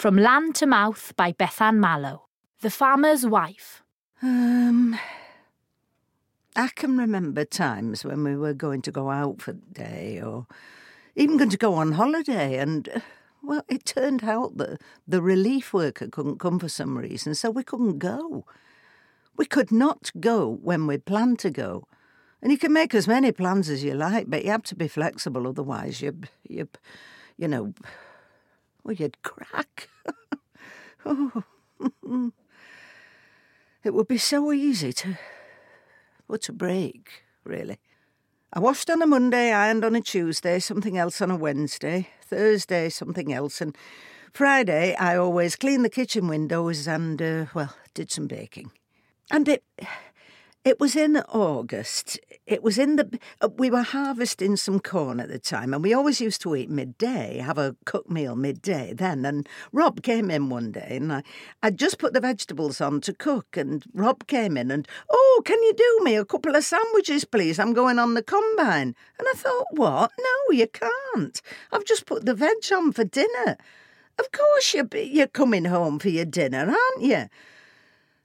From Land to Mouth by Bethan Mallow. The Farmer's Wife. Um, I can remember times when we were going to go out for the day or even going to go on holiday and, well, it turned out that the relief worker couldn't come for some reason, so we couldn't go. We could not go when we planned to go. And you can make as many plans as you like, but you have to be flexible, otherwise you, you, you know, well, you'd crack. Oh. it would be so easy to, well, to break, really. I washed on a Monday, ironed on a Tuesday, something else on a Wednesday, Thursday, something else, and Friday I always cleaned the kitchen windows and, uh, well, did some baking. And it it was in August. It was in the. Uh, we were harvesting some corn at the time, and we always used to eat midday, have a cooked meal midday then. And Rob came in one day, and I, I'd just put the vegetables on to cook, and Rob came in and, oh, can you do me a couple of sandwiches, please? I'm going on the combine. And I thought, what? No, you can't. I've just put the veg on for dinner. Of course you're, you're coming home for your dinner, aren't you?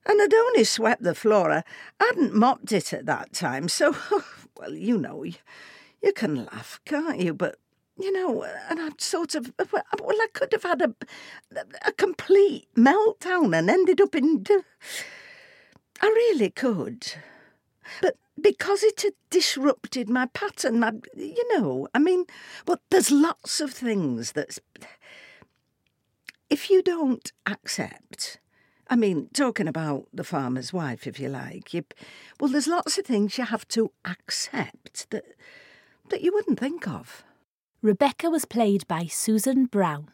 And I'd only swept the floor. I hadn't mopped it at that time, so, well, you know, you, you can laugh, can't you? But, you know, and I'd sort of, uh, uh, well, I could have had a, a complete meltdown and ended up in. I really could. But because it had disrupted my pattern, my, you know, I mean, but there's lots of things that's. If you don't accept I mean, talking about the farmer's wife, if you like, you, well, there's lots of things you have to accept that that you wouldn't think of. Rebecca was played by Susan Brown.